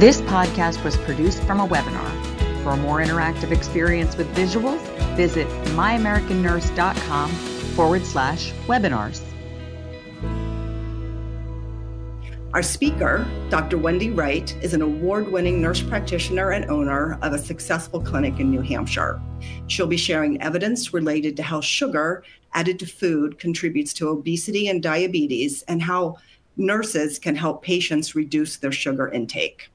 This podcast was produced from a webinar. For a more interactive experience with visuals, visit myamericannurse.com forward slash webinars. Our speaker, Dr. Wendy Wright, is an award winning nurse practitioner and owner of a successful clinic in New Hampshire. She'll be sharing evidence related to how sugar added to food contributes to obesity and diabetes and how nurses can help patients reduce their sugar intake.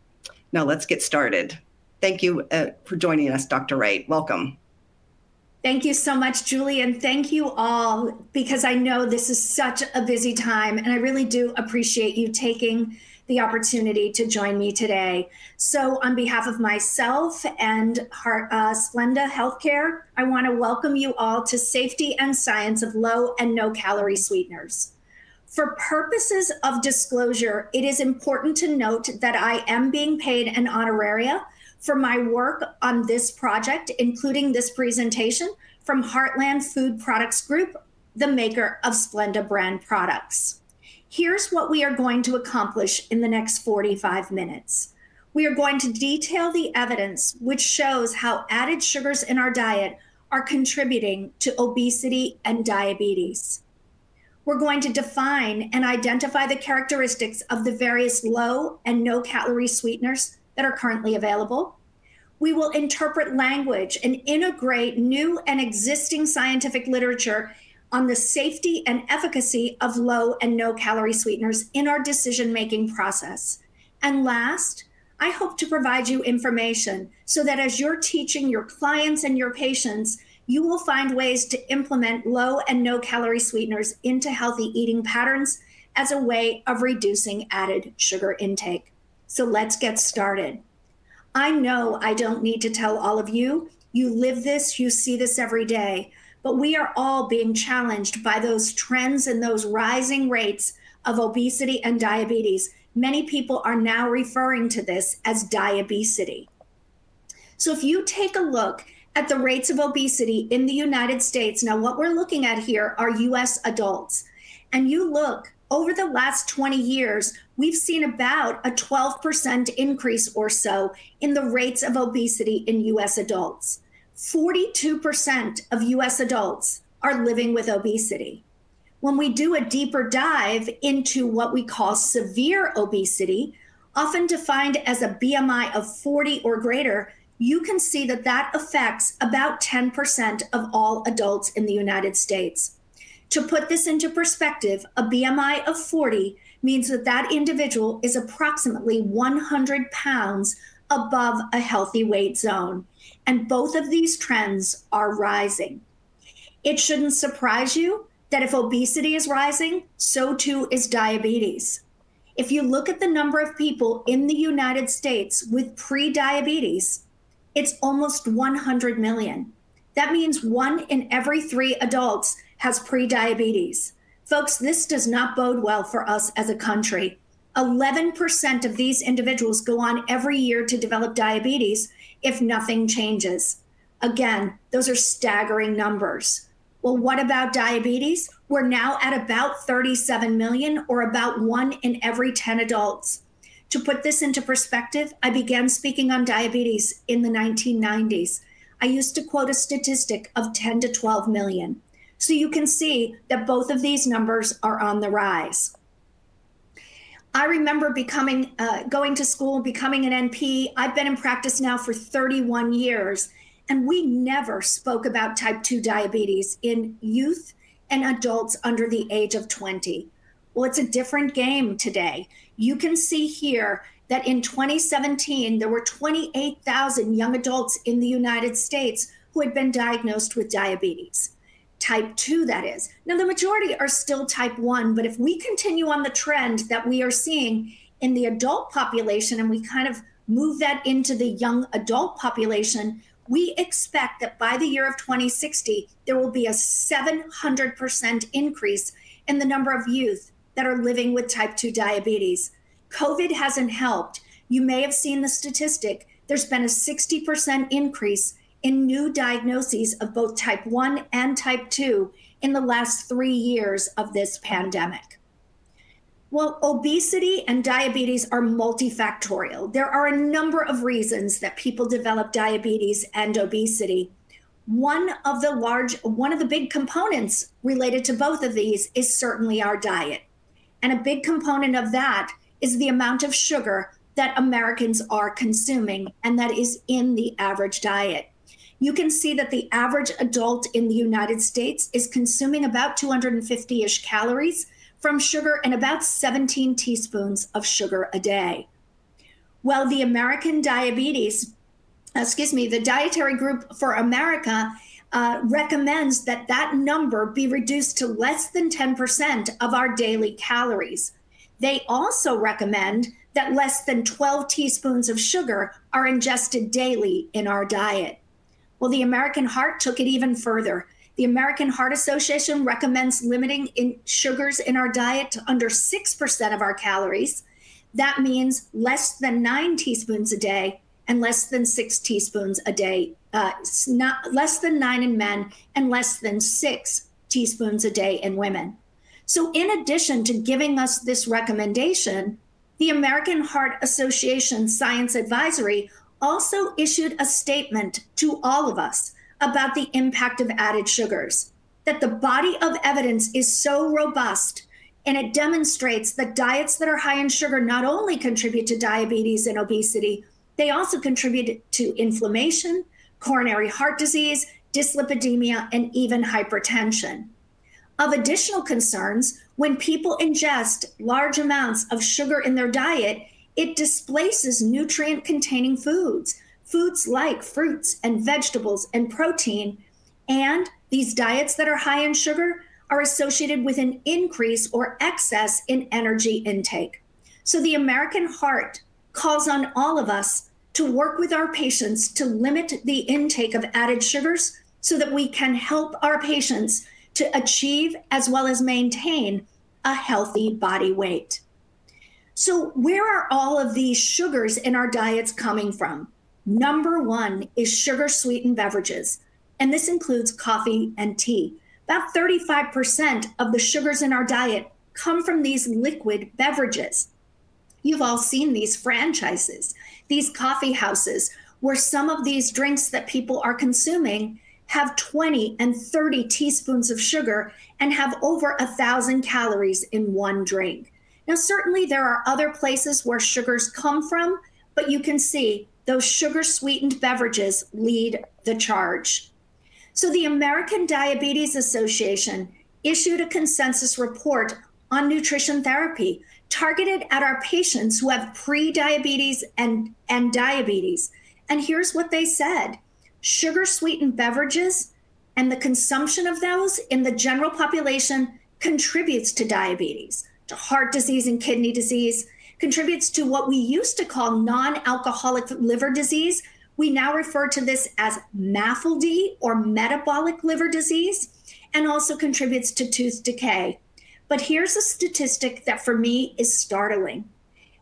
Now, let's get started. Thank you uh, for joining us, Dr. Wright. Welcome. Thank you so much, Julie, and thank you all because I know this is such a busy time, and I really do appreciate you taking the opportunity to join me today. So, on behalf of myself and uh, Splenda Healthcare, I want to welcome you all to Safety and Science of Low and No Calorie Sweeteners. For purposes of disclosure, it is important to note that I am being paid an honoraria for my work on this project, including this presentation from Heartland Food Products Group, the maker of Splenda brand products. Here's what we are going to accomplish in the next 45 minutes. We are going to detail the evidence which shows how added sugars in our diet are contributing to obesity and diabetes. We're going to define and identify the characteristics of the various low and no calorie sweeteners that are currently available. We will interpret language and integrate new and existing scientific literature on the safety and efficacy of low and no calorie sweeteners in our decision making process. And last, I hope to provide you information so that as you're teaching your clients and your patients, you will find ways to implement low and no calorie sweeteners into healthy eating patterns as a way of reducing added sugar intake. So let's get started. I know I don't need to tell all of you. You live this, you see this every day. But we are all being challenged by those trends and those rising rates of obesity and diabetes. Many people are now referring to this as diabesity. So if you take a look at the rates of obesity in the United States, now what we're looking at here are US adults, and you look over the last 20 years, we've seen about a 12% increase or so in the rates of obesity in US adults. 42% of US adults are living with obesity. When we do a deeper dive into what we call severe obesity, often defined as a BMI of 40 or greater, you can see that that affects about 10% of all adults in the United States. To put this into perspective, a BMI of 40 means that that individual is approximately 100 pounds above a healthy weight zone. And both of these trends are rising. It shouldn't surprise you that if obesity is rising, so too is diabetes. If you look at the number of people in the United States with pre-diabetes, it's almost 100 million. That means one in every three adults has prediabetes. Folks, this does not bode well for us as a country. 11% of these individuals go on every year to develop diabetes if nothing changes. Again, those are staggering numbers. Well, what about diabetes? We're now at about 37 million, or about one in every 10 adults. To put this into perspective, I began speaking on diabetes in the 1990s. I used to quote a statistic of 10 to 12 million. So you can see that both of these numbers are on the rise. I remember becoming, uh, going to school, becoming an NP. I've been in practice now for 31 years, and we never spoke about type 2 diabetes in youth and adults under the age of 20. Well, it's a different game today. You can see here that in 2017, there were 28,000 young adults in the United States who had been diagnosed with diabetes type 2 that is now the majority are still type 1 but if we continue on the trend that we are seeing in the adult population and we kind of move that into the young adult population we expect that by the year of 2060 there will be a 700% increase in the number of youth that are living with type 2 diabetes covid hasn't helped you may have seen the statistic there's been a 60% increase in new diagnoses of both type 1 and type 2 in the last three years of this pandemic. Well, obesity and diabetes are multifactorial. There are a number of reasons that people develop diabetes and obesity. One of the large, one of the big components related to both of these is certainly our diet. And a big component of that is the amount of sugar that Americans are consuming, and that is in the average diet. You can see that the average adult in the United States is consuming about 250 ish calories from sugar and about 17 teaspoons of sugar a day. Well, the American Diabetes, excuse me, the Dietary Group for America uh, recommends that that number be reduced to less than 10% of our daily calories. They also recommend that less than 12 teaspoons of sugar are ingested daily in our diet. Well, the American Heart took it even further. The American Heart Association recommends limiting in sugars in our diet to under 6% of our calories. That means less than nine teaspoons a day and less than six teaspoons a day. Uh, not less than nine in men and less than six teaspoons a day in women. So, in addition to giving us this recommendation, the American Heart Association Science Advisory also issued a statement to all of us about the impact of added sugars, that the body of evidence is so robust and it demonstrates that diets that are high in sugar not only contribute to diabetes and obesity, they also contribute to inflammation, coronary heart disease, dyslipidemia, and even hypertension. Of additional concerns, when people ingest large amounts of sugar in their diet, it displaces nutrient containing foods, foods like fruits and vegetables and protein. And these diets that are high in sugar are associated with an increase or excess in energy intake. So the American Heart calls on all of us to work with our patients to limit the intake of added sugars so that we can help our patients to achieve as well as maintain a healthy body weight. So, where are all of these sugars in our diets coming from? Number one is sugar sweetened beverages, and this includes coffee and tea. About 35% of the sugars in our diet come from these liquid beverages. You've all seen these franchises, these coffee houses, where some of these drinks that people are consuming have 20 and 30 teaspoons of sugar and have over a thousand calories in one drink. Now, certainly there are other places where sugars come from, but you can see those sugar sweetened beverages lead the charge. So, the American Diabetes Association issued a consensus report on nutrition therapy targeted at our patients who have pre-diabetes and, and diabetes. And here's what they said sugar sweetened beverages and the consumption of those in the general population contributes to diabetes, to heart disease and kidney disease, contributes to what we used to call non alcoholic liver disease. We now refer to this as MAFLD or metabolic liver disease, and also contributes to tooth decay. But here's a statistic that for me is startling.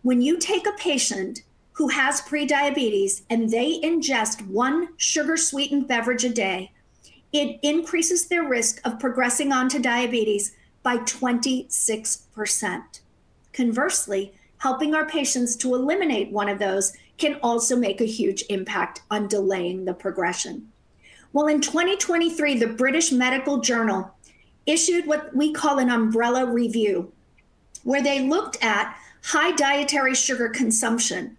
When you take a patient who has prediabetes and they ingest one sugar sweetened beverage a day, it increases their risk of progressing on to diabetes by 26%. Conversely, helping our patients to eliminate one of those can also make a huge impact on delaying the progression. Well, in 2023, the British Medical Journal issued what we call an umbrella review, where they looked at high dietary sugar consumption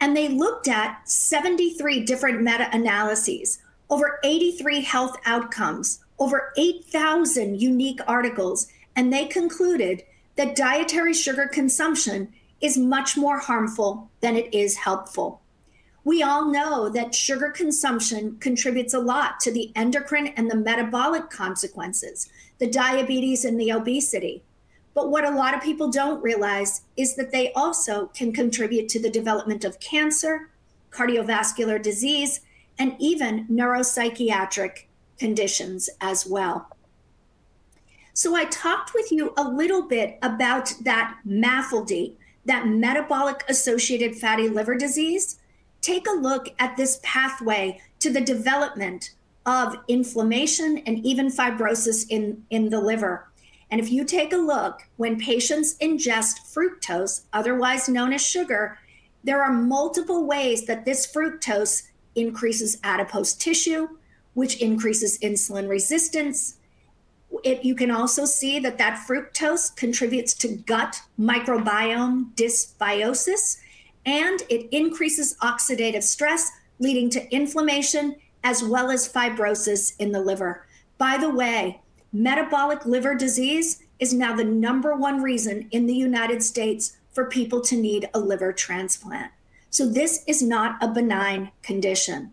and they looked at 73 different meta analyses, over 83 health outcomes, over 8,000 unique articles, and they concluded that dietary sugar consumption is much more harmful than it is helpful. We all know that sugar consumption contributes a lot to the endocrine and the metabolic consequences, the diabetes and the obesity. But what a lot of people don't realize is that they also can contribute to the development of cancer, cardiovascular disease, and even neuropsychiatric conditions as well. So, I talked with you a little bit about that MAFLD, that metabolic associated fatty liver disease. Take a look at this pathway to the development of inflammation and even fibrosis in, in the liver. And if you take a look, when patients ingest fructose, otherwise known as sugar, there are multiple ways that this fructose increases adipose tissue, which increases insulin resistance. It, you can also see that that fructose contributes to gut microbiome dysbiosis, and it increases oxidative stress, leading to inflammation as well as fibrosis in the liver. By the way, metabolic liver disease is now the number one reason in the United States for people to need a liver transplant. So, this is not a benign condition.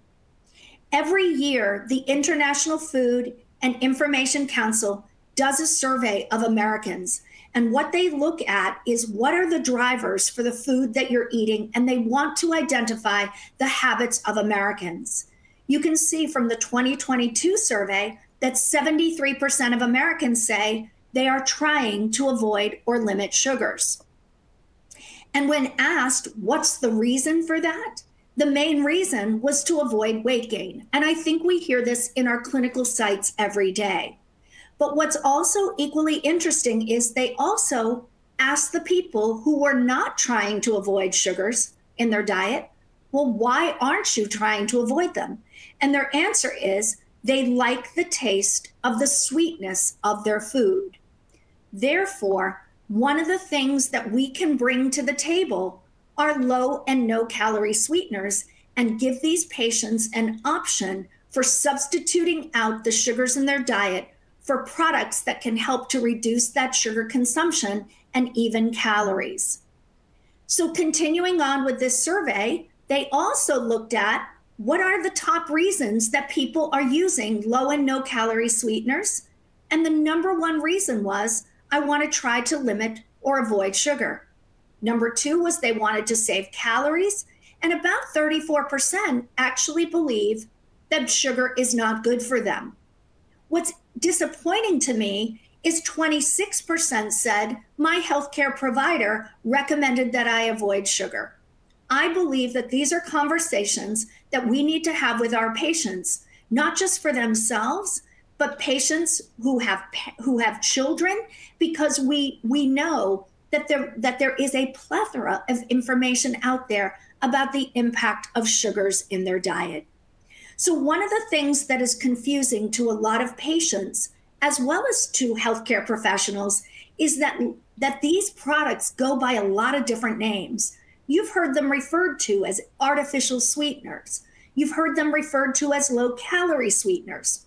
Every year, the International Food and Information Council does a survey of Americans. And what they look at is what are the drivers for the food that you're eating, and they want to identify the habits of Americans. You can see from the 2022 survey that 73% of Americans say they are trying to avoid or limit sugars. And when asked what's the reason for that, the main reason was to avoid weight gain. And I think we hear this in our clinical sites every day. But what's also equally interesting is they also asked the people who were not trying to avoid sugars in their diet, well, why aren't you trying to avoid them? And their answer is they like the taste of the sweetness of their food. Therefore, one of the things that we can bring to the table are low and no calorie sweeteners and give these patients an option for substituting out the sugars in their diet for products that can help to reduce that sugar consumption and even calories. So, continuing on with this survey, they also looked at what are the top reasons that people are using low and no calorie sweeteners? And the number one reason was I want to try to limit or avoid sugar. Number two was they wanted to save calories. And about 34% actually believe that sugar is not good for them. What's disappointing to me is 26% said my healthcare provider recommended that I avoid sugar. I believe that these are conversations that we need to have with our patients, not just for themselves, but patients who have who have children, because we we know that there that there is a plethora of information out there about the impact of sugars in their diet. So one of the things that is confusing to a lot of patients as well as to healthcare professionals is that that these products go by a lot of different names. You've heard them referred to as artificial sweeteners. You've heard them referred to as low calorie sweeteners.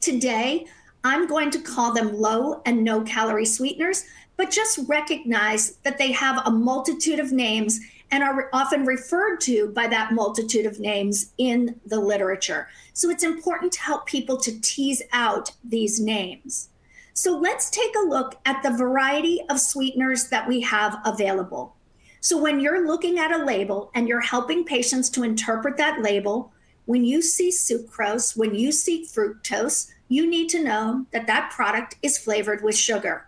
Today, I'm going to call them low and no calorie sweeteners, but just recognize that they have a multitude of names and are often referred to by that multitude of names in the literature. So it's important to help people to tease out these names. So let's take a look at the variety of sweeteners that we have available. So when you're looking at a label and you're helping patients to interpret that label, when you see sucrose, when you see fructose, you need to know that that product is flavored with sugar.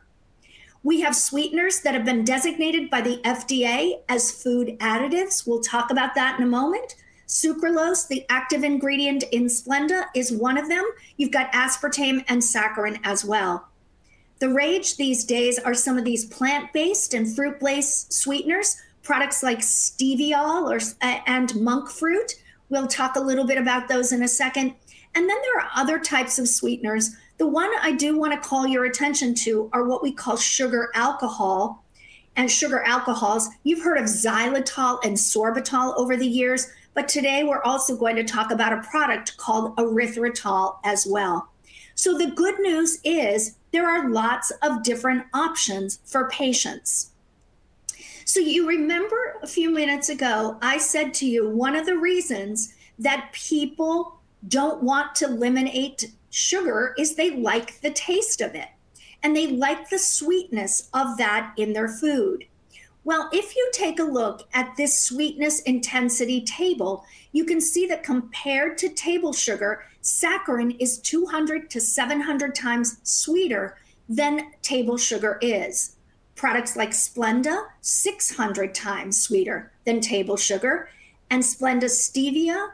We have sweeteners that have been designated by the FDA as food additives. We'll talk about that in a moment. Sucralose, the active ingredient in Splenda, is one of them. You've got aspartame and saccharin as well. The rage these days are some of these plant based and fruit based sweeteners, products like Steviol or, uh, and monk fruit. We'll talk a little bit about those in a second. And then there are other types of sweeteners. The one I do want to call your attention to are what we call sugar alcohol and sugar alcohols. You've heard of xylitol and sorbitol over the years, but today we're also going to talk about a product called erythritol as well. So the good news is there are lots of different options for patients. So you remember a few minutes ago, I said to you one of the reasons that people don't want to eliminate sugar is they like the taste of it and they like the sweetness of that in their food. Well, if you take a look at this sweetness intensity table, you can see that compared to table sugar, saccharin is 200 to 700 times sweeter than table sugar is. Products like Splenda, 600 times sweeter than table sugar, and Splenda stevia,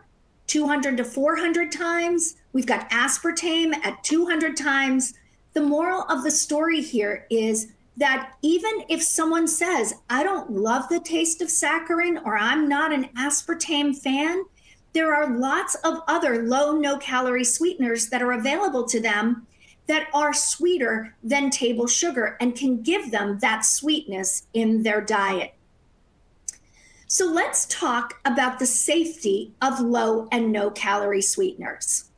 200 to 400 times. We've got aspartame at 200 times. the moral of the story here is that even if someone says, I don't love the taste of saccharin or I'm not an aspartame fan, there are lots of other low, no calorie sweeteners that are available to them that are sweeter than table sugar and can give them that sweetness in their diet. So let's talk about the safety of low and no calorie sweeteners.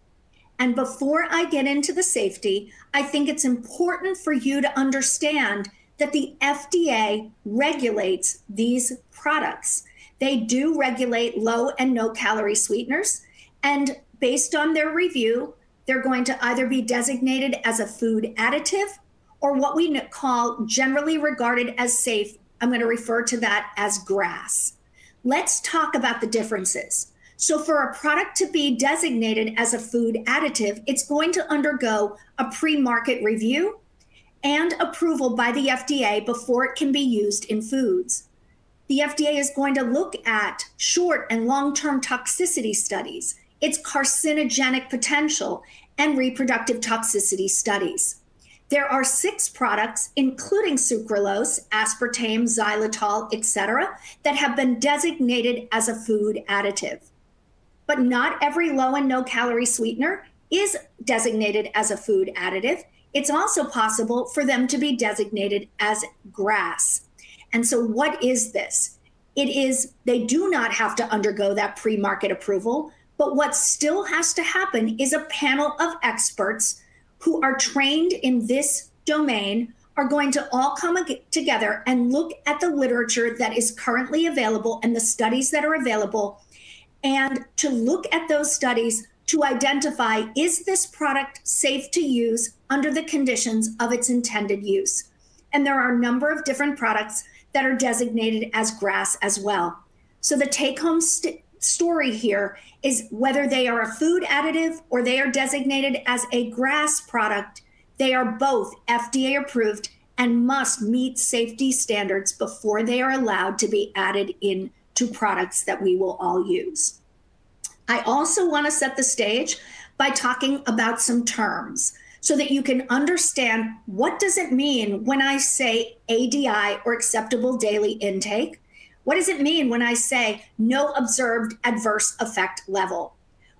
And before I get into the safety, I think it's important for you to understand that the FDA regulates these products. They do regulate low and no calorie sweeteners. And based on their review, they're going to either be designated as a food additive or what we call generally regarded as safe. I'm going to refer to that as GRAS. Let's talk about the differences. So, for a product to be designated as a food additive, it's going to undergo a pre market review and approval by the FDA before it can be used in foods. The FDA is going to look at short and long term toxicity studies, its carcinogenic potential, and reproductive toxicity studies. There are six products, including sucralose, aspartame, xylitol, etc., that have been designated as a food additive. But not every low and no calorie sweetener is designated as a food additive. It's also possible for them to be designated as GRAS. And so, what is this? It is, they do not have to undergo that pre market approval, but what still has to happen is a panel of experts who are trained in this domain are going to all come together and look at the literature that is currently available and the studies that are available and to look at those studies to identify is this product safe to use under the conditions of its intended use. And there are a number of different products that are designated as GRAS as well. So the take home st- story here is whether they are a food additive or they are designated as a GRAS product, they are both FDA approved and must meet safety standards before they are allowed to be added in to products that we will all use. I also want to set the stage by talking about some terms so that you can understand what does it mean when I say ADI or acceptable daily intake? What does it mean when I say no observed adverse effect level?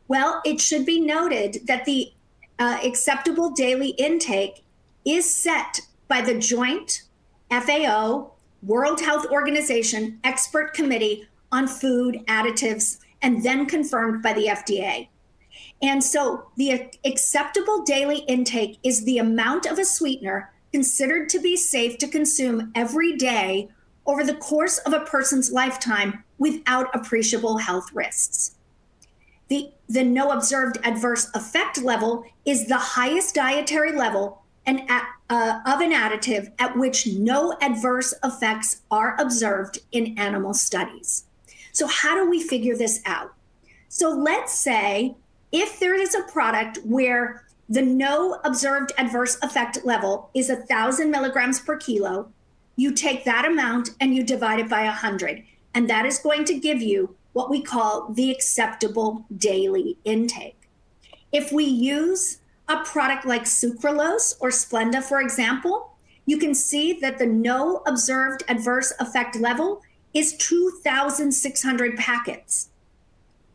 Well, it should be noted that the uh, acceptable daily intake is set by the joint FAO World Health Organization Expert Committee on Food Additives and then confirmed by the FDA. And so the acceptable daily intake is the amount of a sweetener considered to be safe to consume every day over the course of a person's lifetime without appreciable health risks. The, the no observed adverse effect level is the highest dietary level and uh, of an additive at which no adverse effects are observed in animal studies. So, how do we figure this out? So, let's say if there is a product where the no observed adverse effect level is 1,000 milligrams per kilo, you take that amount and you divide it by 100. And that is going to give you what we call the acceptable daily intake. If we use a product like sucralose or Splenda, for example, you can see that the no observed adverse effect level is 2,600 packets.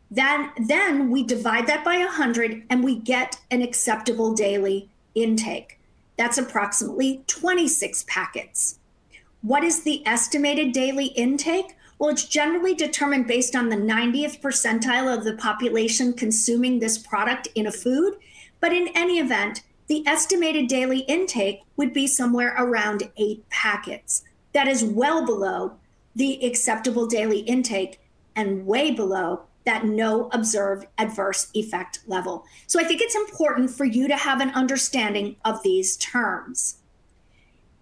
Then, then we divide that by 100 and we get an acceptable daily intake. That's approximately 26 packets. What is the estimated daily intake? Well, it's generally determined based on the 90th percentile of the population consuming this product in a food. But in any event, the estimated daily intake would be somewhere around eight packets. That is well below the acceptable daily intake and way below that no observed adverse effect level. So I think it's important for you to have an understanding of these terms.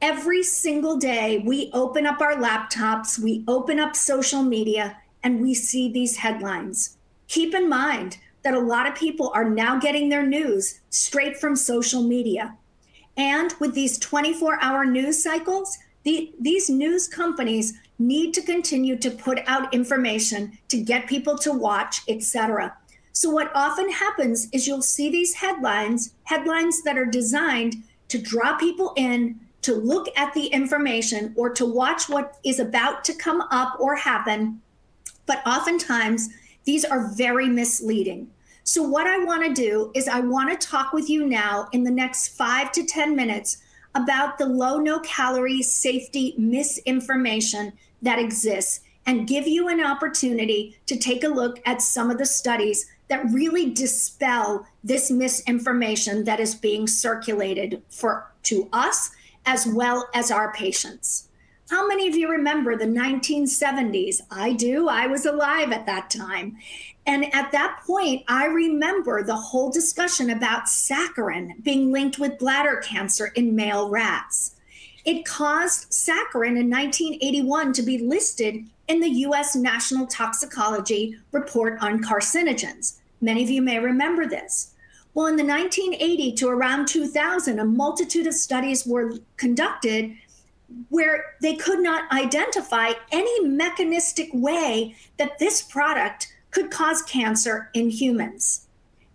Every single day, we open up our laptops, we open up social media, and we see these headlines. Keep in mind that a lot of people are now getting their news straight from social media. And with these 24 hour news cycles, the, these news companies need to continue to put out information to get people to watch, etc. So what often happens is you'll see these headlines, headlines that are designed to draw people in to look at the information or to watch what is about to come up or happen. But oftentimes, these are very misleading. So, what I want to do is, I want to talk with you now in the next five to 10 minutes about the low no calorie safety misinformation that exists and give you an opportunity to take a look at some of the studies that really dispel this misinformation that is being circulated for to us as well as our patients. How many of you remember the 1970s? I do. I was alive at that time. And at that point, I remember the whole discussion about saccharin being linked with bladder cancer in male rats. It caused saccharin in 1981 to be listed in the US National Toxicology Report on Carcinogens. Many of you may remember this. Well, in the 1980 to around 2000, a multitude of studies were conducted where they could not identify any mechanistic way that this product could cause cancer in humans.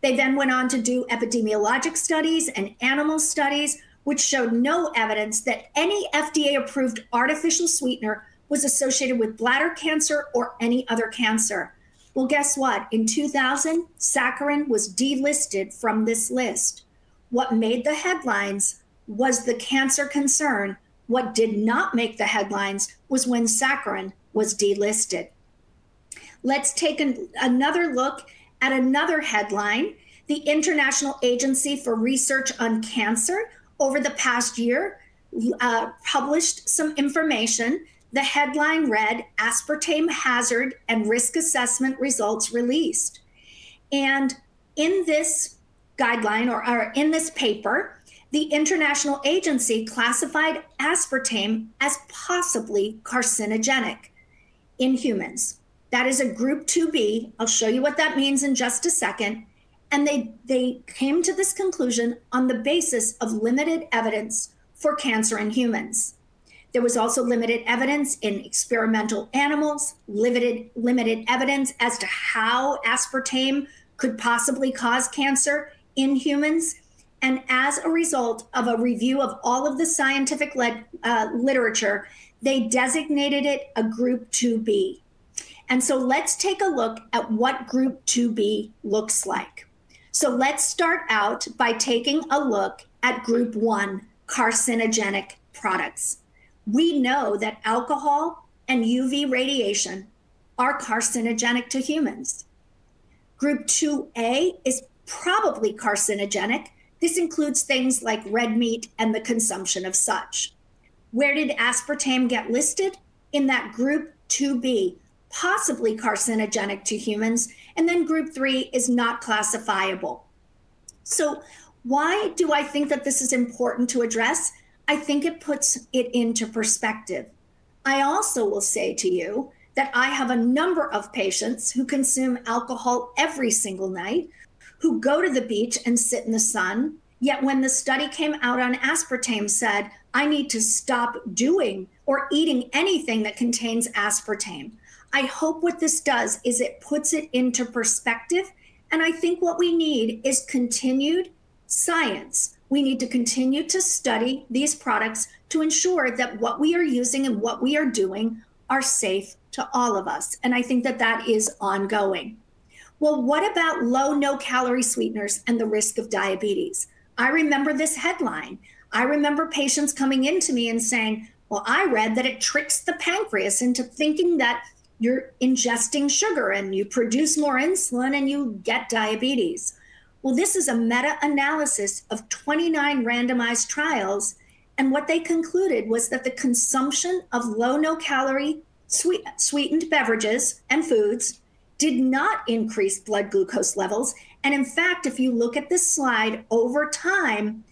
They then went on to do epidemiologic studies and animal studies, which showed no evidence that any FDA approved artificial sweetener was associated with bladder cancer or any other cancer. Well, guess what? In 2000, saccharin was delisted from this list. What made the headlines was the cancer concern. What did not make the headlines was when saccharin was delisted. Let's take an, another look at another headline. The International Agency for Research on Cancer over the past year uh, published some information the headline read Aspartame Hazard and Risk Assessment Results Released. And in this guideline or, or in this paper, the international agency classified aspartame as possibly carcinogenic in humans. That is a group 2B. I'll show you what that means in just a second. And they, they came to this conclusion on the basis of limited evidence for cancer in humans. There was also limited evidence in experimental animals, limited, limited evidence as to how aspartame could possibly cause cancer in humans. And as a result of a review of all of the scientific uh, literature, they designated it a Group 2B. And so let's take a look at what Group 2B looks like. So let's start out by taking a look at Group 1 carcinogenic products we know that alcohol and UV radiation are carcinogenic to humans. Group 2A is probably carcinogenic. This includes things like red meat and the consumption of such. Where did aspartame get listed? In that group 2B, possibly carcinogenic to humans. And then group 3 is not classifiable. So, why do I think that this is important to address? I think it puts it into perspective. I also will say to you that I have a number of patients who consume alcohol every single night, who go to the beach and sit in the sun. Yet when the study came out on aspartame said, I need to stop doing or eating anything that contains aspartame. I hope what this does is it puts it into perspective. And I think what we need is continued science we need to continue to study these products to ensure that what we are using and what we are doing are safe to all of us. And I think that that is ongoing. Well, what about low no calorie sweeteners and the risk of diabetes? I remember this headline. I remember patients coming into me and saying, Well, I read that it tricks the pancreas into thinking that you're ingesting sugar and you produce more insulin and you get diabetes. Well, this is a meta analysis of 29 randomized trials. And what they concluded was that the consumption of low no calorie sweet, sweetened beverages and foods did not increase blood glucose levels. And in fact, if you look at this slide over time,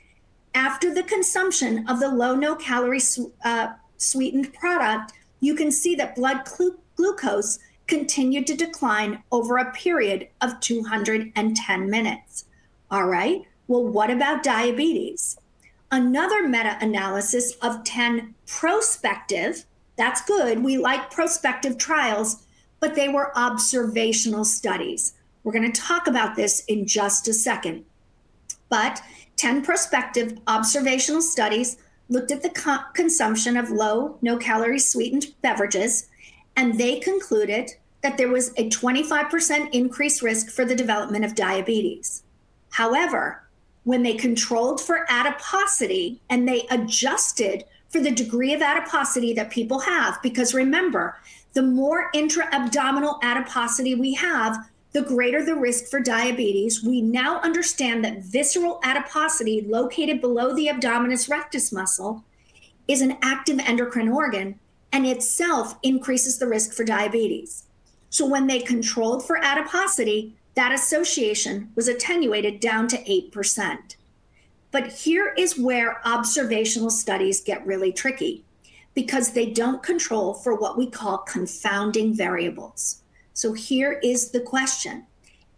after the consumption of the low no calorie uh, sweetened product, you can see that blood glu- glucose continued to decline over a period of 210 minutes. All right, well, what about diabetes? Another meta analysis of 10 prospective, that's good. We like prospective trials, but they were observational studies. We're going to talk about this in just a second. But 10 prospective observational studies looked at the co- consumption of low, no calorie sweetened beverages, and they concluded that there was a 25% increased risk for the development of diabetes. However, when they controlled for adiposity and they adjusted for the degree of adiposity that people have, because remember, the more intra abdominal adiposity we have, the greater the risk for diabetes. We now understand that visceral adiposity located below the abdominis rectus muscle is an active endocrine organ and itself increases the risk for diabetes. So when they controlled for adiposity, that association was attenuated down to 8%. But here is where observational studies get really tricky because they don't control for what we call confounding variables. So here is the question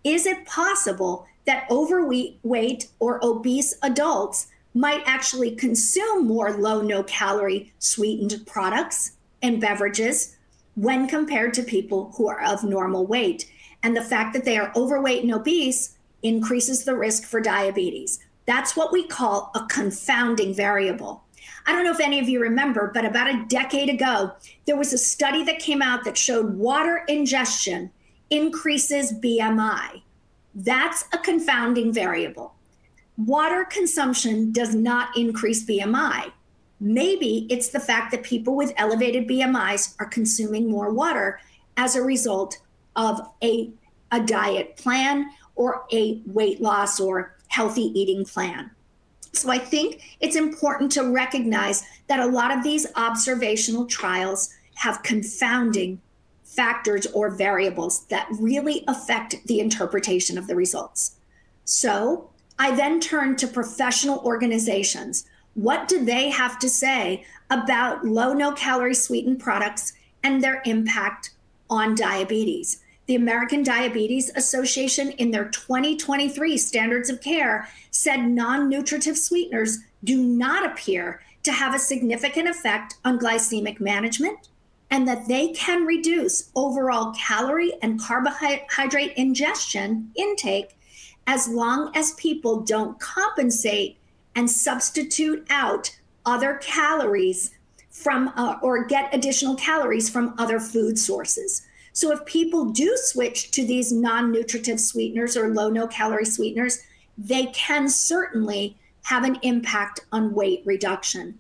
Is it possible that overweight or obese adults might actually consume more low, no calorie sweetened products and beverages when compared to people who are of normal weight? And the fact that they are overweight and obese increases the risk for diabetes. That's what we call a confounding variable. I don't know if any of you remember, but about a decade ago, there was a study that came out that showed water ingestion increases BMI. That's a confounding variable. Water consumption does not increase BMI. Maybe it's the fact that people with elevated BMIs are consuming more water as a result of a, a diet plan or a weight loss or healthy eating plan. So I think it's important to recognize that a lot of these observational trials have confounding factors or variables that really affect the interpretation of the results. So I then turn to professional organizations. What do they have to say about low no calorie sweetened products and their impact on diabetes? The American Diabetes Association, in their 2023 standards of care, said non nutritive sweeteners do not appear to have a significant effect on glycemic management and that they can reduce overall calorie and carbohydrate ingestion intake as long as people don't compensate and substitute out other calories from uh, or get additional calories from other food sources. So if people do switch to these non-nutritive sweeteners or low no calorie sweeteners, they can certainly have an impact on weight reduction.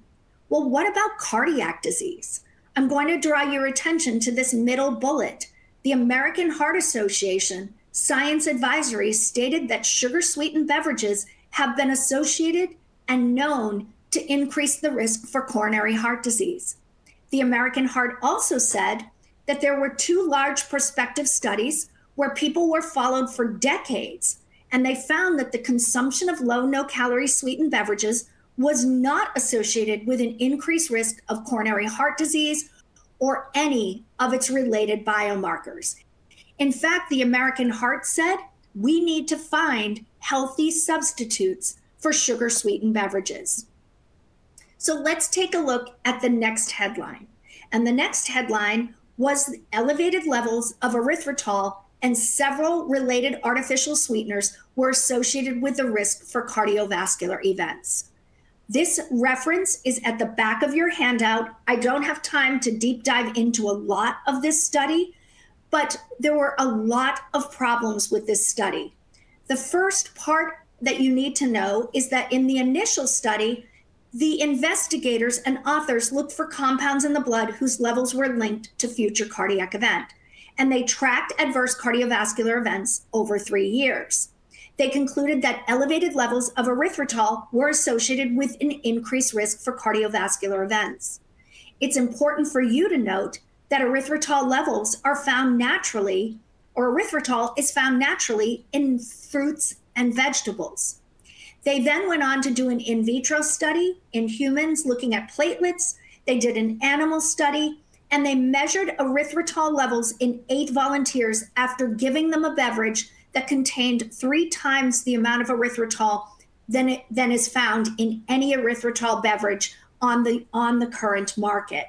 Well, what about cardiac disease? I'm going to draw your attention to this middle bullet. The American Heart Association Science Advisory stated that sugar sweetened beverages have been associated and known to increase the risk for coronary heart disease. The American Heart also said that there were two large prospective studies where people were followed for decades, and they found that the consumption of low no calorie sweetened beverages was not associated with an increased risk of coronary heart disease or any of its related biomarkers. In fact, the American Heart said we need to find healthy substitutes for sugar sweetened beverages. So let's take a look at the next headline. And the next headline was elevated levels of erythritol and several related artificial sweeteners were associated with the risk for cardiovascular events. This reference is at the back of your handout. I don't have time to deep dive into a lot of this study, but there were a lot of problems with this study. The first part that you need to know is that in the initial study, the investigators and authors looked for compounds in the blood whose levels were linked to future cardiac event, and they tracked adverse cardiovascular events over three years. They concluded that elevated levels of erythritol were associated with an increased risk for cardiovascular events. It's important for you to note that erythritol levels are found naturally, or erythritol is found naturally in fruits and vegetables. They then went on to do an in vitro study in humans looking at platelets. They did an animal study and they measured erythritol levels in eight volunteers after giving them a beverage that contained three times the amount of erythritol than, it, than is found in any erythritol beverage on the, on the current market.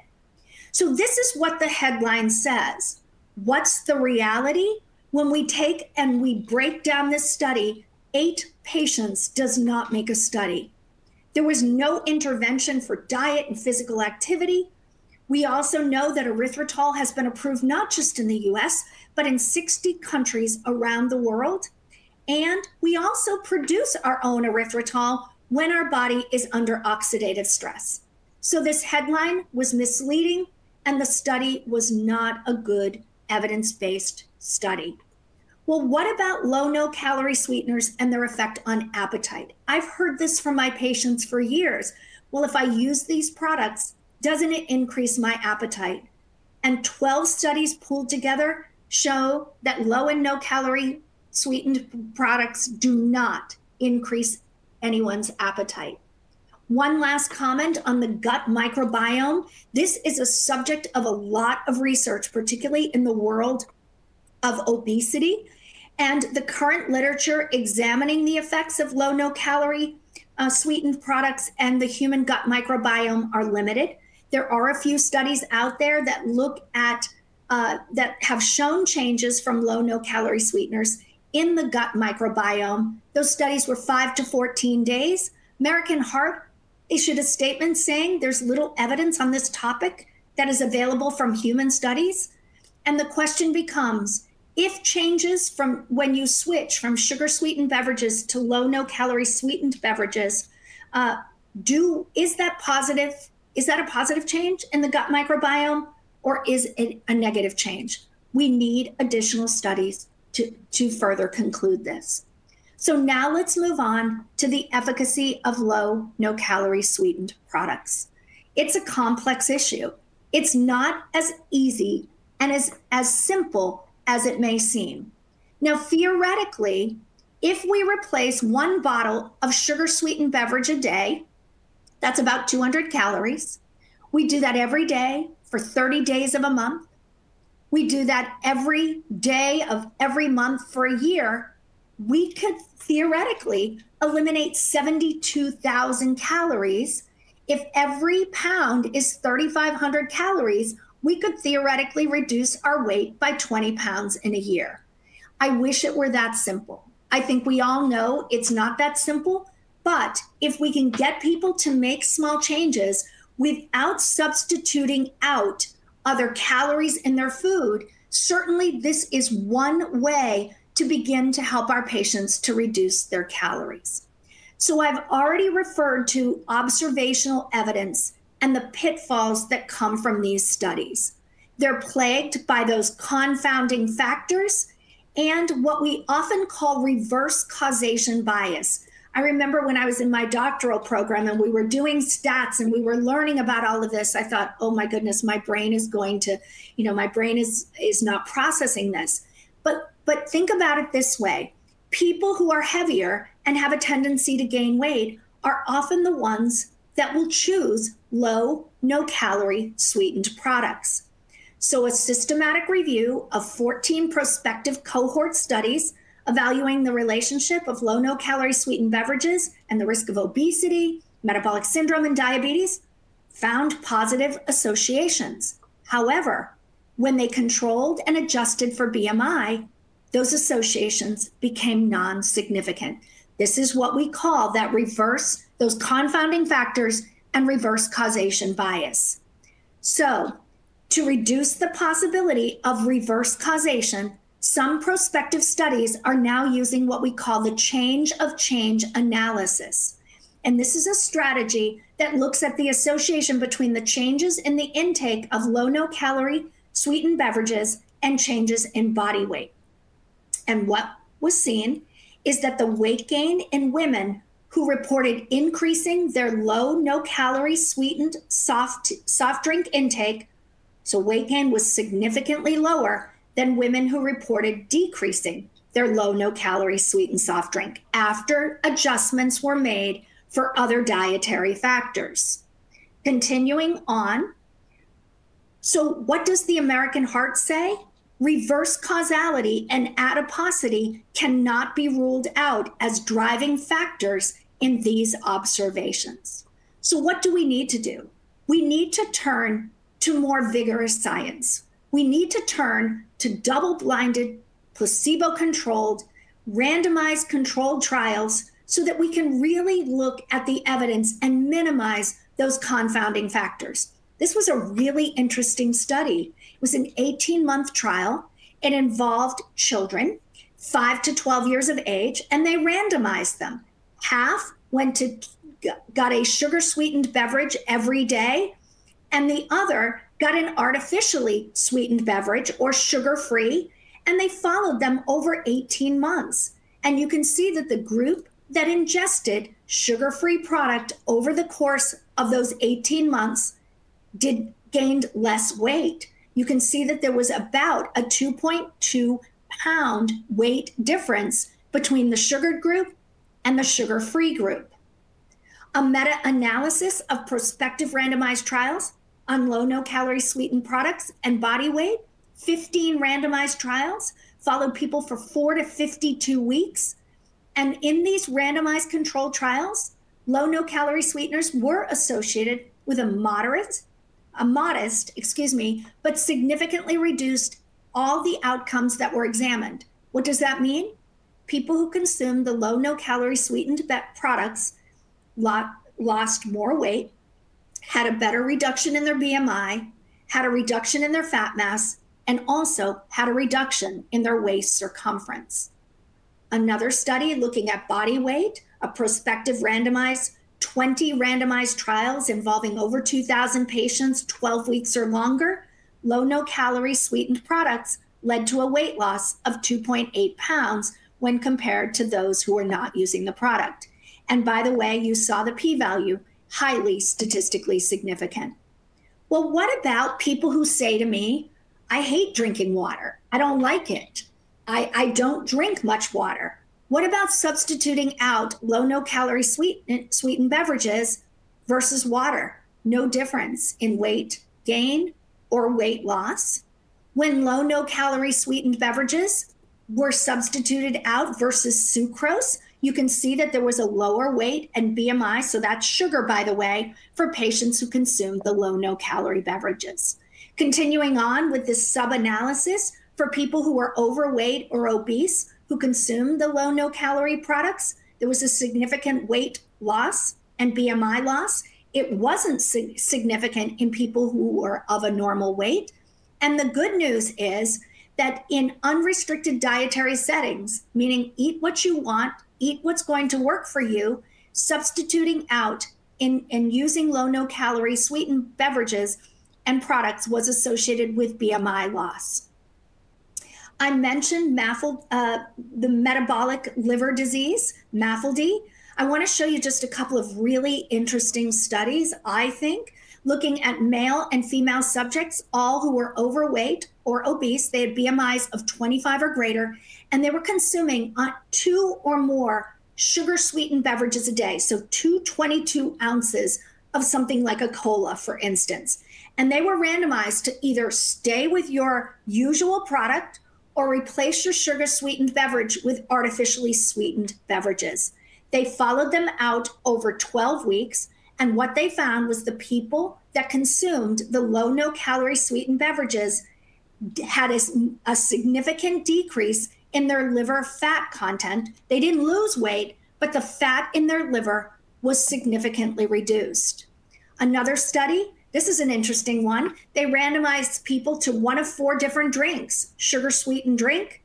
So, this is what the headline says. What's the reality? When we take and we break down this study eight patients does not make a study. There was no intervention for diet and physical activity. We also know that erythritol has been approved not just in the US, but in 60 countries around the world. And we also produce our own erythritol when our body is under oxidative stress. So this headline was misleading, and the study was not a good evidence based study. Well, what about low no calorie sweeteners and their effect on appetite? I've heard this from my patients for years. Well, if I use these products, doesn't it increase my appetite? And 12 studies pooled together show that low and no calorie sweetened products do not increase anyone's appetite. One last comment on the gut microbiome. This is a subject of a lot of research, particularly in the world of obesity. And the current literature examining the effects of low no calorie uh, sweetened products and the human gut microbiome are limited. There are a few studies out there that look at uh, that have shown changes from low no calorie sweeteners in the gut microbiome. Those studies were five to 14 days. American Heart issued a statement saying there's little evidence on this topic that is available from human studies. And the question becomes if changes from when you switch from sugar sweetened beverages to low no calorie sweetened beverages uh, do is that positive is that a positive change in the gut microbiome or is it a negative change? We need additional studies to, to further conclude this. So now let's move on to the efficacy of low no calorie sweetened products. It's a complex issue. It's not as easy and as as simple as it may seem. Now, theoretically, if we replace one bottle of sugar sweetened beverage a day, that's about 200 calories. We do that every day for 30 days of a month. We do that every day of every month for a year. We could theoretically eliminate 72,000 calories. If every pound is 3,500 calories, we could theoretically reduce our weight by 20 pounds in a year. I wish it were that simple. I think we all know it's not that simple, but if we can get people to make small changes without substituting out other calories in their food, certainly this is one way to begin to help our patients to reduce their calories. So I've already referred to observational evidence and the pitfalls that come from these studies. They're plagued by those confounding factors and what we often call reverse causation bias. I remember when I was in my doctoral program and we were doing stats and we were learning about all of this, I thought, "Oh my goodness, my brain is going to, you know, my brain is is not processing this." But but think about it this way. People who are heavier and have a tendency to gain weight are often the ones that will choose low, no calorie sweetened products. So, a systematic review of 14 prospective cohort studies evaluating the relationship of low, no calorie sweetened beverages and the risk of obesity, metabolic syndrome, and diabetes found positive associations. However, when they controlled and adjusted for BMI, those associations became non significant. This is what we call that reverse, those confounding factors and reverse causation bias. So, to reduce the possibility of reverse causation, some prospective studies are now using what we call the change of change analysis. And this is a strategy that looks at the association between the changes in the intake of low no calorie sweetened beverages and changes in body weight. And what was seen is that the weight gain in women who reported increasing their low no calorie sweetened soft soft drink intake so weight gain was significantly lower than women who reported decreasing their low no calorie sweetened soft drink after adjustments were made for other dietary factors. Continuing on so what does the american heart say? Reverse causality and adiposity cannot be ruled out as driving factors in these observations. So, what do we need to do? We need to turn to more vigorous science. We need to turn to double blinded, placebo controlled, randomized controlled trials so that we can really look at the evidence and minimize those confounding factors. This was a really interesting study. It was an 18 month trial. It involved children, 5 to 12 years of age, and they randomized them. Half went to got a sugar sweetened beverage every day, and the other got an artificially sweetened beverage or sugar free, and they followed them over 18 months. And you can see that the group that ingested sugar free product over the course of those 18 months did gained less weight. You can see that there was about a 2.2 pound weight difference between the sugared group and the sugar free group. A meta analysis of prospective randomized trials on low no calorie sweetened products and body weight, 15 randomized trials, followed people for four to 52 weeks. And in these randomized controlled trials, low no calorie sweeteners were associated with a moderate, a modest, excuse me, but significantly reduced all the outcomes that were examined. What does that mean? People who consumed the low no calorie sweetened products lost more weight, had a better reduction in their BMI, had a reduction in their fat mass, and also had a reduction in their waist circumference. Another study looking at body weight, a prospective randomized 20 randomized trials involving over 2,000 patients, 12 weeks or longer, low no calorie sweetened products led to a weight loss of 2.8 pounds when compared to those who were not using the product. And by the way, you saw the p value, highly statistically significant. Well, what about people who say to me, I hate drinking water. I don't like it. I, I don't drink much water. What about substituting out low no calorie sweet, sweetened beverages versus water? No difference in weight gain or weight loss. When low no calorie sweetened beverages were substituted out versus sucrose, you can see that there was a lower weight and BMI. So that's sugar, by the way, for patients who consumed the low no calorie beverages. Continuing on with this sub analysis for people who were overweight or obese, who consumed the low no calorie products, there was a significant weight loss and BMI loss. It wasn't significant in people who were of a normal weight. And the good news is that in unrestricted dietary settings, meaning eat what you want, eat what's going to work for you, substituting out in, in using low no calorie sweetened beverages and products was associated with BMI loss. I mentioned MAFL, uh, the metabolic liver disease, MAFLD. I want to show you just a couple of really interesting studies, I think, looking at male and female subjects, all who were overweight or obese. They had BMIs of 25 or greater, and they were consuming uh, two or more sugar sweetened beverages a day. So, two 22 ounces of something like a cola, for instance. And they were randomized to either stay with your usual product or replace your sugar sweetened beverage with artificially sweetened beverages. They followed them out over 12 weeks, and what they found was the people that consumed the low no calorie sweetened beverages had a, a, significant decrease in their liver fat content. They didn't lose weight, but the fat in their liver was significantly reduced. Another study this is an interesting one. They randomized people to one of four different drinks sugar sweetened drink,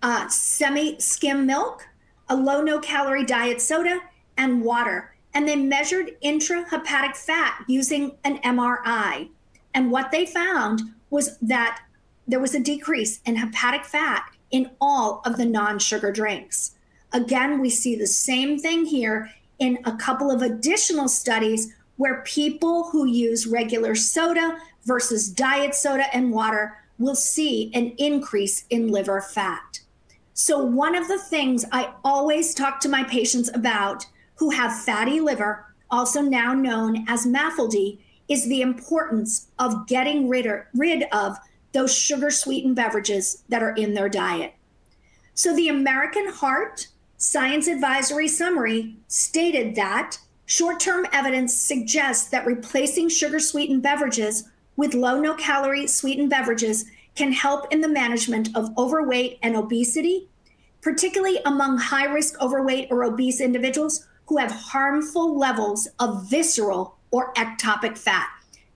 uh, semi skim milk, a low no calorie diet soda, and water. And they measured intrahepatic fat using an MRI. And what they found was that there was a decrease in hepatic fat in all of the non sugar drinks. Again, we see the same thing here in a couple of additional studies where people who use regular soda versus diet soda and water will see an increase in liver fat. So, one of the things I always talk to my patients about who have fatty liver, also now known as MAFLD, is the importance of getting rid, rid of those sugar sweetened beverages that are in their diet. So, the American Heart Science Advisory Summary stated that Short term evidence suggests that replacing sugar sweetened beverages with low no calorie sweetened beverages can help in the management of overweight and obesity, particularly among high risk overweight or obese individuals who have harmful levels of visceral or ectopic fat.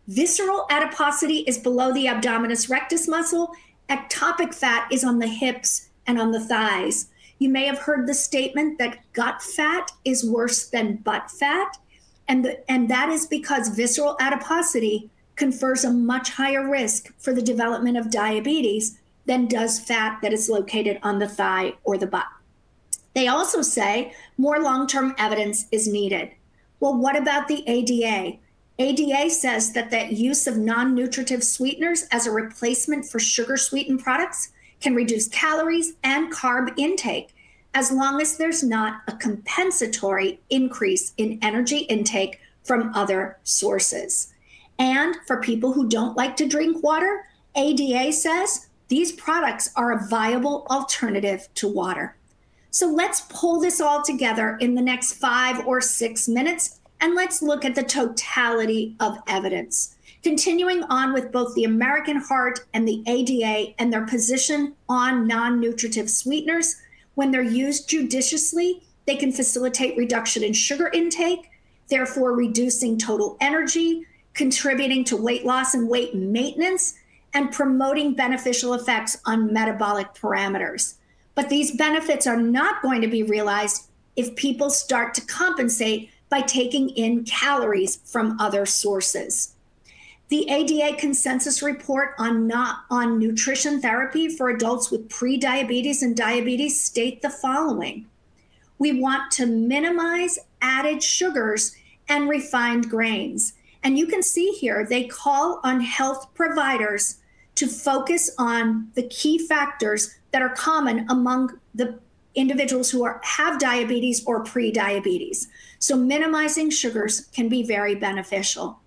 Visceral adiposity is below the abdominis rectus muscle, ectopic fat is on the hips and on the thighs. You may have heard the statement that gut fat is worse than butt fat. And, the, and that is because visceral adiposity confers a much higher risk for the development of diabetes than does fat that is located on the thigh or the butt. They also say more long term evidence is needed. Well, what about the ADA? ADA says that the use of non nutritive sweeteners as a replacement for sugar sweetened products can reduce calories and carb intake as long as there's not a compensatory increase in energy intake from other sources. And for people who don't like to drink water, ADA says these products are a viable alternative to water. So let's pull this all together in the next five or six minutes and let's look at the totality of evidence. Continuing on with both the American Heart and the ADA and their position on non nutritive sweeteners, when they're used judiciously, they can facilitate reduction in sugar intake, therefore reducing total energy, contributing to weight loss and weight maintenance, and promoting beneficial effects on metabolic parameters. But these benefits are not going to be realized if people start to compensate by taking in calories from other sources. The ADA consensus report on not on nutrition therapy for adults with pre-diabetes and diabetes state the following. We want to minimize added sugars and refined grains. And you can see here they call on health providers to focus on the key factors that are common among the individuals who are, have diabetes or pre-diabetes. So minimizing sugars can be very beneficial.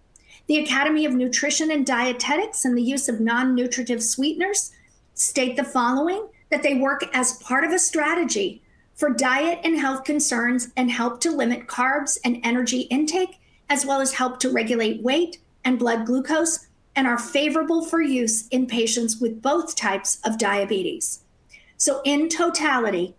The Academy of Nutrition and Dietetics and the use of non-nutritive sweeteners state the following that they work as part of a strategy for diet and health concerns and help to limit carbs and energy intake as well as help to regulate weight and blood glucose and are favorable for use in patients with both types of diabetes. So, in totality,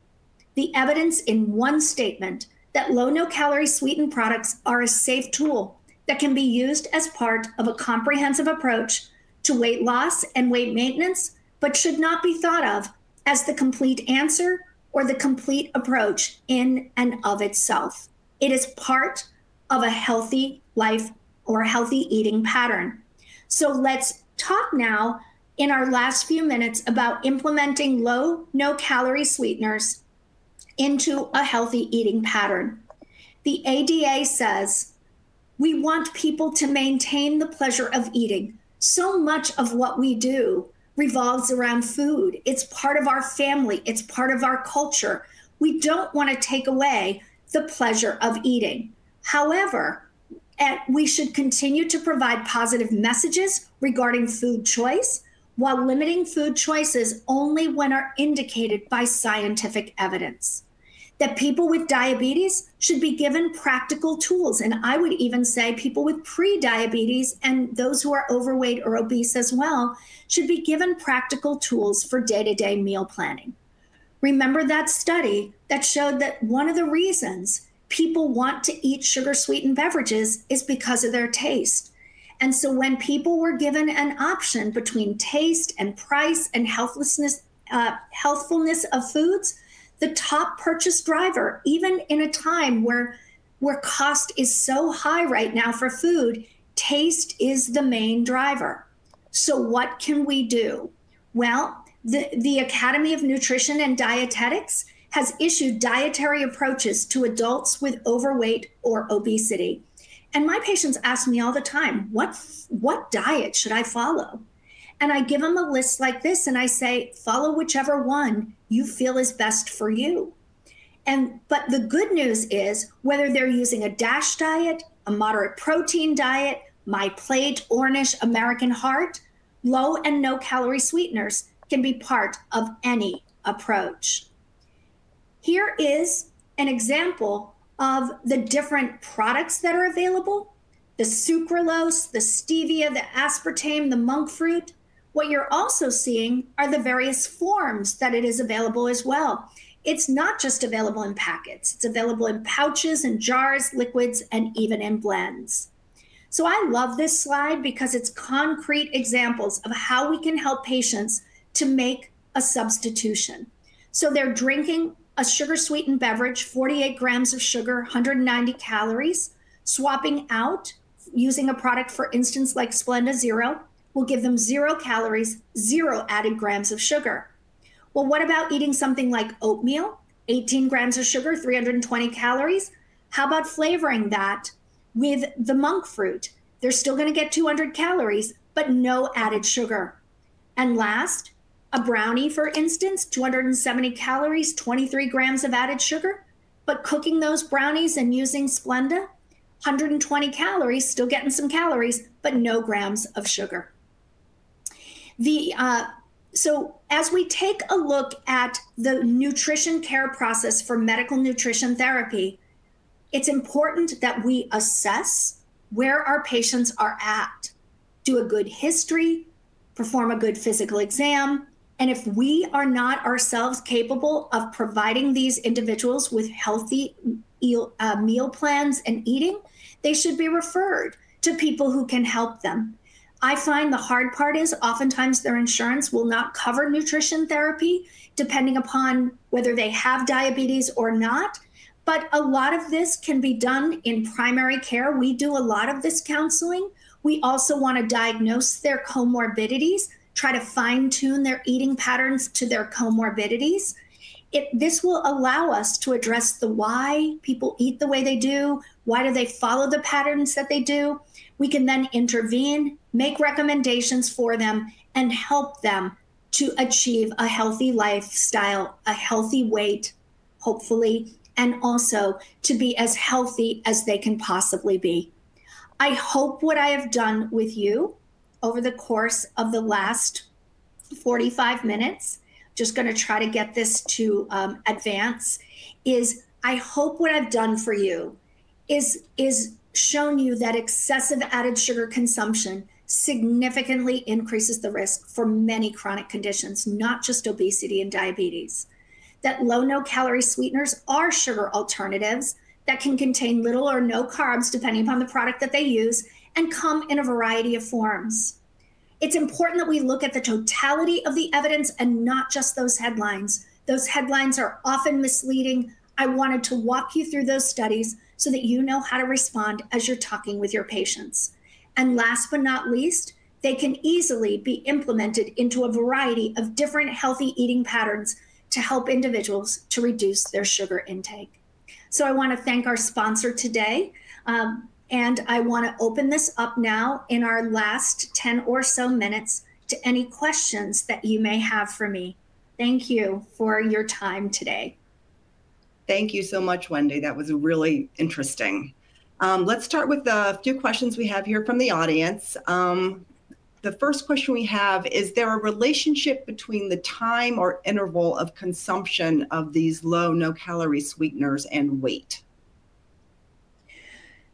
the evidence in one statement that low no calorie sweetened products are a safe tool that can be used as part of a comprehensive approach to weight loss and weight maintenance, but should not be thought of as the complete answer or the complete approach in and of itself. It is part of a healthy life or healthy eating pattern. So let's talk now in our last few minutes about implementing low, no calorie sweeteners into a healthy eating pattern. The ADA says we want people to maintain the pleasure of eating. So much of what we do revolves around food. It's part of our family, it's part of our culture. We don't want to take away the pleasure of eating. However, we should continue to provide positive messages regarding food choice while limiting food choices only when are indicated by scientific evidence. That people with diabetes should be given practical tools. And I would even say people with pre diabetes and those who are overweight or obese as well should be given practical tools for day to day meal planning. Remember that study that showed that one of the reasons people want to eat sugar sweetened beverages is because of their taste. And so when people were given an option between taste and price and healthlessness, uh, healthfulness of foods, the top purchase driver, even in a time where where cost is so high right now for food, taste is the main driver. So what can we do? Well, the, the Academy of Nutrition and Dietetics has issued dietary approaches to adults with overweight or obesity. And my patients ask me all the time, what what diet should I follow? And I give them a list like this and I say, follow whichever one you feel is best for you. And but the good news is whether they're using a DASH diet, a moderate protein diet, my plate, Ornish, American Heart, low and no calorie sweeteners can be part of any approach. Here is an example of the different products that are available the sucralose, the stevia, the aspartame, the monk fruit. What you're also seeing are the various forms that it is available as well. it's not just available in packets, it's available in pouches and jars, liquids, and even in blends. So I love this slide because it's concrete examples of how we can help patients to make a substitution. So they're drinking a sugar sweetened beverage, 48 grams of sugar, 190 calories, swapping out using a product, for instance, like Splenda Zero, will give them zero calories, zero added grams of sugar. Well, what about eating something like oatmeal, 18 grams of sugar, 320 calories? How about flavoring that with the monk fruit? They're still going to get 200 calories, but no added sugar. And last, a brownie, for instance, 270 calories, 23 grams of added sugar. But cooking those brownies and using Splenda, 120 calories, still getting some calories, but no grams of sugar. The uh, so as we take a look at the nutrition care process for medical nutrition therapy, it's important that we assess where our patients are at, do a good history, perform a good physical exam, and if we are not ourselves capable of providing these individuals with healthy uh, meal plans and eating, they should be referred to people who can help them. I find the hard part is oftentimes their insurance will not cover nutrition therapy, depending upon whether they have diabetes or not. But a lot of this can be done in primary care. We do a lot of this counseling. We also want to diagnose their comorbidities try to fine tune their eating patterns to their comorbidities. It, this will allow us to address the why people eat the way they do, why do they follow the patterns that they do. We can then intervene, make recommendations for them, and help them to achieve a healthy lifestyle, a healthy weight, hopefully, and also to be as healthy as they can possibly be. I hope what I have done with you over the course of the last 45 minutes, just going to try to get this to um, advance, is I hope what I've done for you is is shown you that excessive added sugar consumption significantly increases the risk for many chronic conditions, not just obesity and diabetes. That low no calorie sweeteners are sugar alternatives that can contain little or no carbs, depending upon the product that they use, and come in a variety of forms. It's important that we look at the totality of the evidence and not just those headlines. Those headlines are often misleading. I wanted to walk you through those studies so that you know how to respond as you're talking with your patients. And last but not least, they can easily be implemented into a variety of different healthy eating patterns to help individuals to reduce their sugar intake. So I want to thank our sponsor today. Um, and I want to open this up now in our last 10 or so minutes to any questions that you may have for me. Thank you for your time today. Thank you so much, Wendy. That was really interesting. Um, let's start with a few questions we have here from the audience. Um, the first question we have is there a relationship between the time or interval of consumption of these low no calorie sweeteners and weight?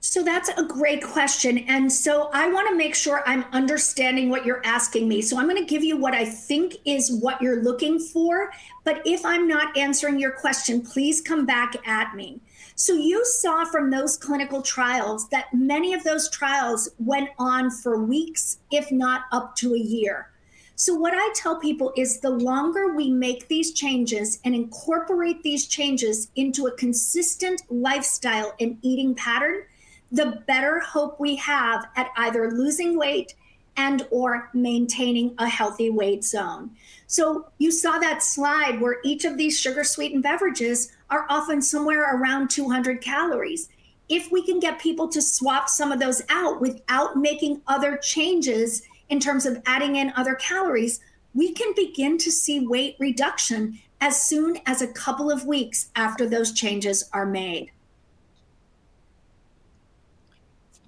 So that's a great question. And so I want to make sure I'm understanding what you're asking me. So I'm going to give you what I think is what you're looking for. But if I'm not answering your question, please come back at me. So you saw from those clinical trials that many of those trials went on for weeks, if not up to a year. So, what I tell people is the longer we make these changes and incorporate these changes into a consistent lifestyle and eating pattern, the better hope we have at either losing weight and or maintaining a healthy weight zone. So you saw that slide where each of these sugar sweetened beverages are often somewhere around 200 calories. If we can get people to swap some of those out without making other changes in terms of adding in other calories, we can begin to see weight reduction as soon as a couple of weeks after those changes are made.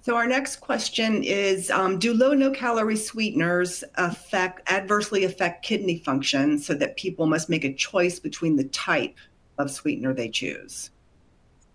So our next question is: um, Do low no calorie sweeteners affect adversely affect kidney function, so that people must make a choice between the type of sweetener they choose?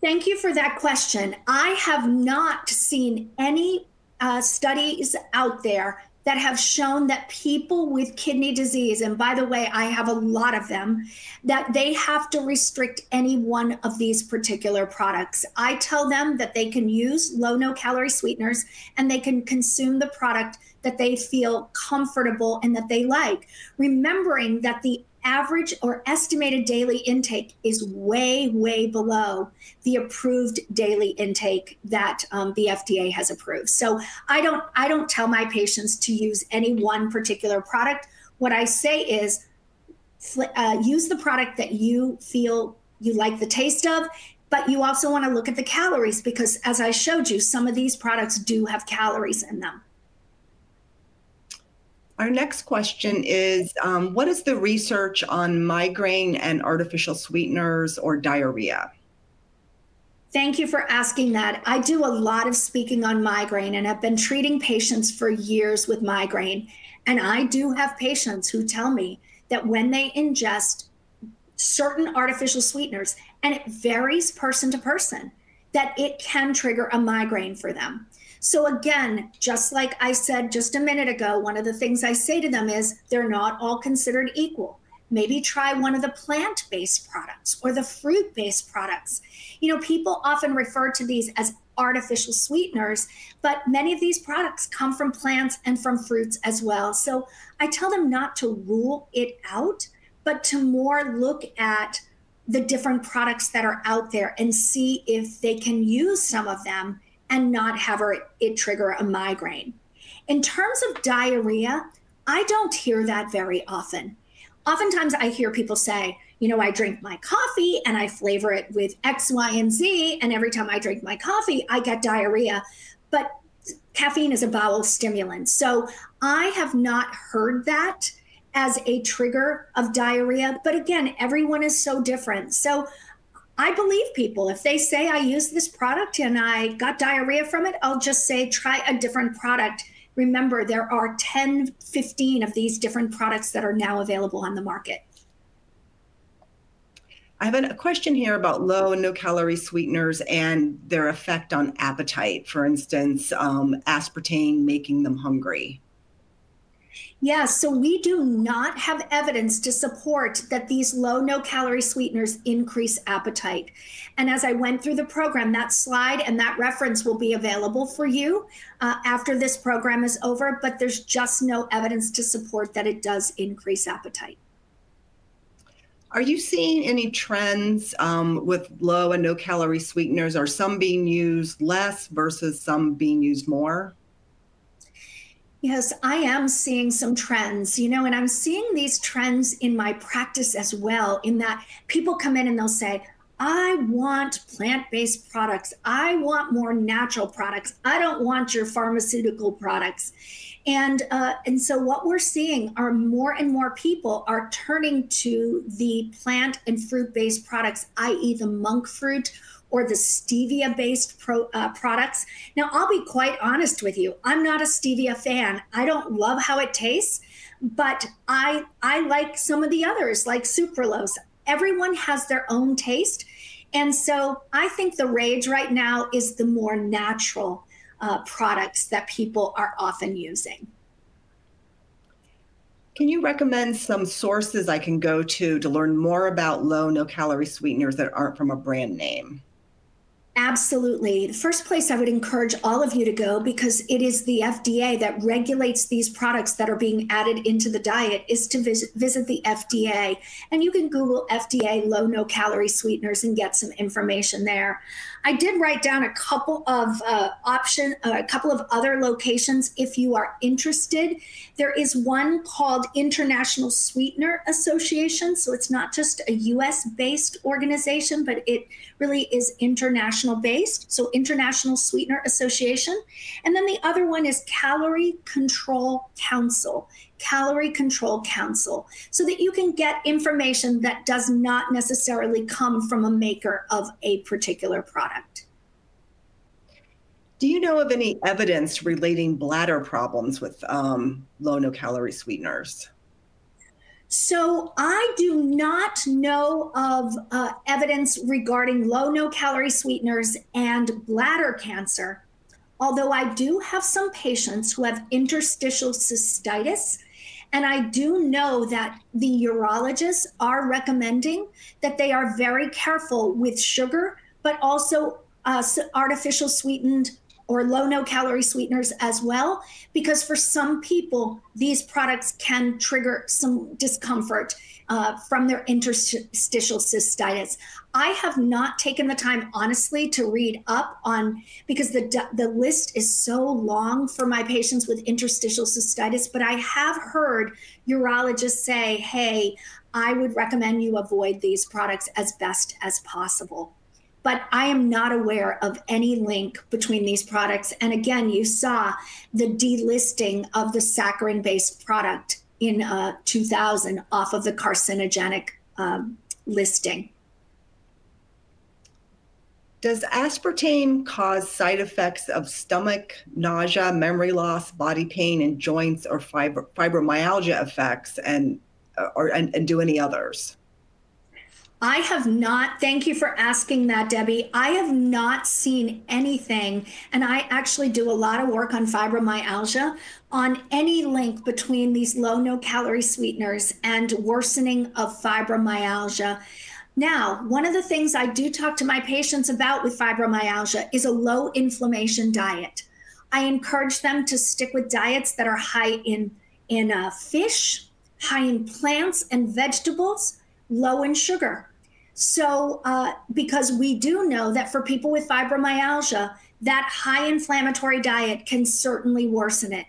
Thank you for that question. I have not seen any uh, studies out there that have shown that people with kidney disease, and by the way, I have a lot of them, that they have to restrict any one of these particular products. I tell them that they can use low no calorie sweeteners and they can consume the product that they feel comfortable and that they like, remembering that the average or estimated daily intake is way, way below the approved daily intake that um, the FDA has approved. So I don't, I don't tell my patients to use any one particular product. What I say is, uh, use the product that you feel you like the taste of. But you also want to look at the calories because, as I showed you, some of these products do have calories in them. Our next question is um, What is the research on migraine and artificial sweeteners or diarrhea? Thank you for asking that. I do a lot of speaking on migraine and have been treating patients for years with migraine. And I do have patients who tell me that when they ingest certain artificial sweeteners, and it varies person to person, that it can trigger a migraine for them. So, again, just like I said just a minute ago, one of the things I say to them is they're not all considered equal. Maybe try one of the plant based products or the fruit based products. You know, people often refer to these as artificial sweeteners, but many of these products come from plants and from fruits as well. So, I tell them not to rule it out, but to more look at the different products that are out there and see if they can use some of them and not have her, it trigger a migraine. In terms of diarrhea, I don't hear that very often. Oftentimes, I hear people say, you know, I drink my coffee and I flavor it with X, Y, and Z. And every time I drink my coffee, I get diarrhea. But caffeine is a bowel stimulant. So I have not heard that as a trigger of diarrhea. But again, everyone is so different. So I believe people. If they say I use this product and I got diarrhea from it, I'll just say try a different product. Remember, there are 10, 15 of these different products that are now available on the market. I have a question here about low and no calorie sweeteners and their effect on appetite. For instance, um, aspartame making them hungry. Yeah, so we do not have evidence to support that these low no calorie sweeteners increase appetite. And as I went through the program, that slide and that reference will be available for you uh, after this program is over, but there's just no evidence to support that it does increase appetite. Are you seeing any trends um, with low and no calorie sweeteners? Are some being used less versus some being used more? Yes, I am seeing some trends, you know, and I'm seeing these trends in my practice as well, in that people come in and they'll say, I want plant based products. I want more natural products. I don't want your pharmaceutical products. And, uh, and so what we're seeing are more and more people are turning to the plant and fruit based products, i.e., the monk fruit or the stevia based pro, uh, products. Now, I'll be quite honest with you. I'm not a stevia fan. I don't love how it tastes, but I I like some of the others like sucralose. Everyone has their own taste. And so I think the rage right now is the more natural uh, products that people are often using. Can you recommend some sources I can go to to learn more about low no calorie sweeteners that aren't from a brand name? Absolutely. The first place I would encourage all of you to go, because it is the FDA that regulates these products that are being added into the diet, is to visit, visit the FDA. And you can Google FDA low no calorie sweeteners and get some information there. I did write down a couple of uh, option, uh, a couple of other locations if you are interested. There is one called International Sweetener Association, so it's not just a U.S. based organization, but it really is international based. So International Sweetener Association, and then the other one is Calorie Control Council. Calorie Control Council so that you can get information that does not necessarily come from a maker of a particular product. Do you know of any evidence relating bladder problems with um, low no calorie sweeteners? So, I do not know of uh, evidence regarding low no calorie sweeteners and bladder cancer. although I do have some patients who have interstitial cystitis. And I do know that the urologists are recommending that they are very careful with sugar, but also uh, artificial sweetened or low no calorie sweeteners as well, because for some people, these products can trigger some discomfort uh, from their interstitial cystitis. I have not taken the time, honestly, to read up on because the the list is so long for my patients with interstitial cystitis. But I have heard urologists say, "Hey, I would recommend you avoid these products as best as possible." but I am not aware of any link between these products. And again, you saw the delisting of the saccharin based product in uh, 2000 off of the carcinogenic um, listing. Does aspartame cause side effects of stomach, nausea, memory loss, body pain, and joints or fibro- fibromyalgia effects, and uh, or and, and do any others? I have not, thank you for asking that, Debbie. I have not seen anything, and I actually do a lot of work on fibromyalgia, on any link between these low no calorie sweeteners and worsening of fibromyalgia. Now, one of the things I do talk to my patients about with fibromyalgia is a low inflammation diet. I encourage them to stick with diets that are high in, in uh, fish, high in plants and vegetables, low in sugar so, uh, because we do know that for people with fibromyalgia, that high inflammatory diet can certainly worsen it.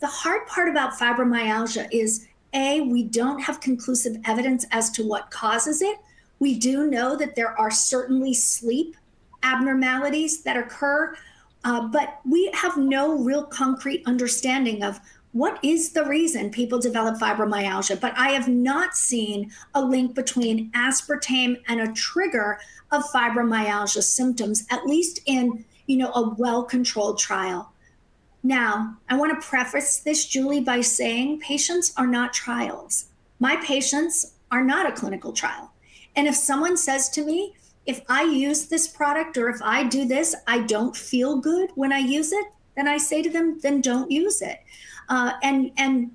The hard part about fibromyalgia is A, we don't have conclusive evidence as to what causes it. We do know that there are certainly sleep abnormalities that occur, uh, but we have no real concrete understanding of what is the reason people develop fibromyalgia? But I have not seen a link between aspartame and a trigger of fibromyalgia symptoms, at least in you know a well-controlled trial. Now, I want to preface this, Julie, by saying patients are not trials. My patients are not a clinical trial. And if someone says to me, if I use this product or if I do this, I don't feel good when I use it, then I say to them, then don't use it. Uh, and and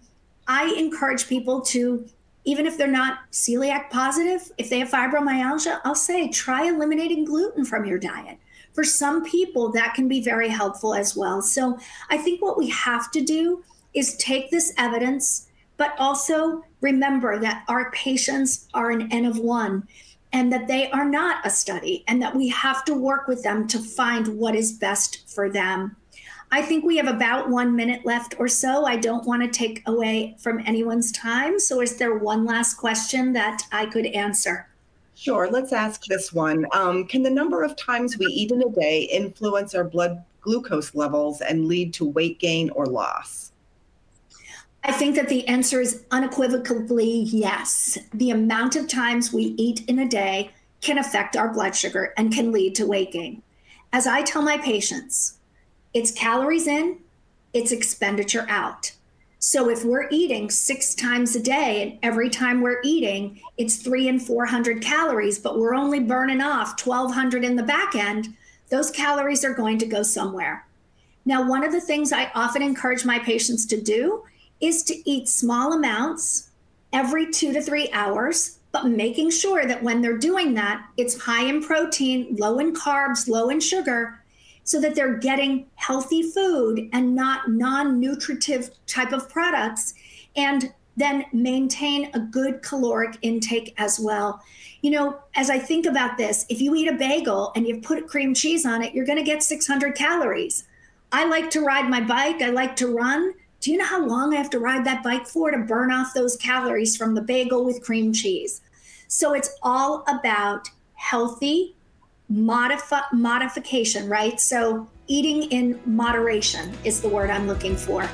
I encourage people to, even if they're not celiac positive, if they have fibromyalgia, I'll say try eliminating gluten from your diet. For some people, that can be very helpful as well. So I think what we have to do is take this evidence, but also remember that our patients are an N of one and that they are not a study and that we have to work with them to find what is best for them. I think we have about one minute left or so. I don't want to take away from anyone's time. So, is there one last question that I could answer? Sure. Let's ask this one. Um, can the number of times we eat in a day influence our blood glucose levels and lead to weight gain or loss? I think that the answer is unequivocally yes. The amount of times we eat in a day can affect our blood sugar and can lead to weight gain. As I tell my patients, it's calories in, it's expenditure out. So if we're eating six times a day and every time we're eating, it's three and 400 calories, but we're only burning off 1200 in the back end, those calories are going to go somewhere. Now, one of the things I often encourage my patients to do is to eat small amounts every two to three hours, but making sure that when they're doing that, it's high in protein, low in carbs, low in sugar, so that they're getting healthy food and not non nutritive type of products, and then maintain a good caloric intake as well. You know, as I think about this, if you eat a bagel and you put cream cheese on it, you're going to get 600 calories. I like to ride my bike, I like to run. Do you know how long I have to ride that bike for to burn off those calories from the bagel with cream cheese? So it's all about healthy modify modification, right? So eating in moderation is the word I'm looking for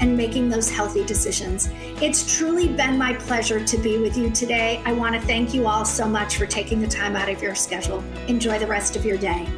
and making those healthy decisions. It's truly been my pleasure to be with you today. I want to thank you all so much for taking the time out of your schedule. Enjoy the rest of your day.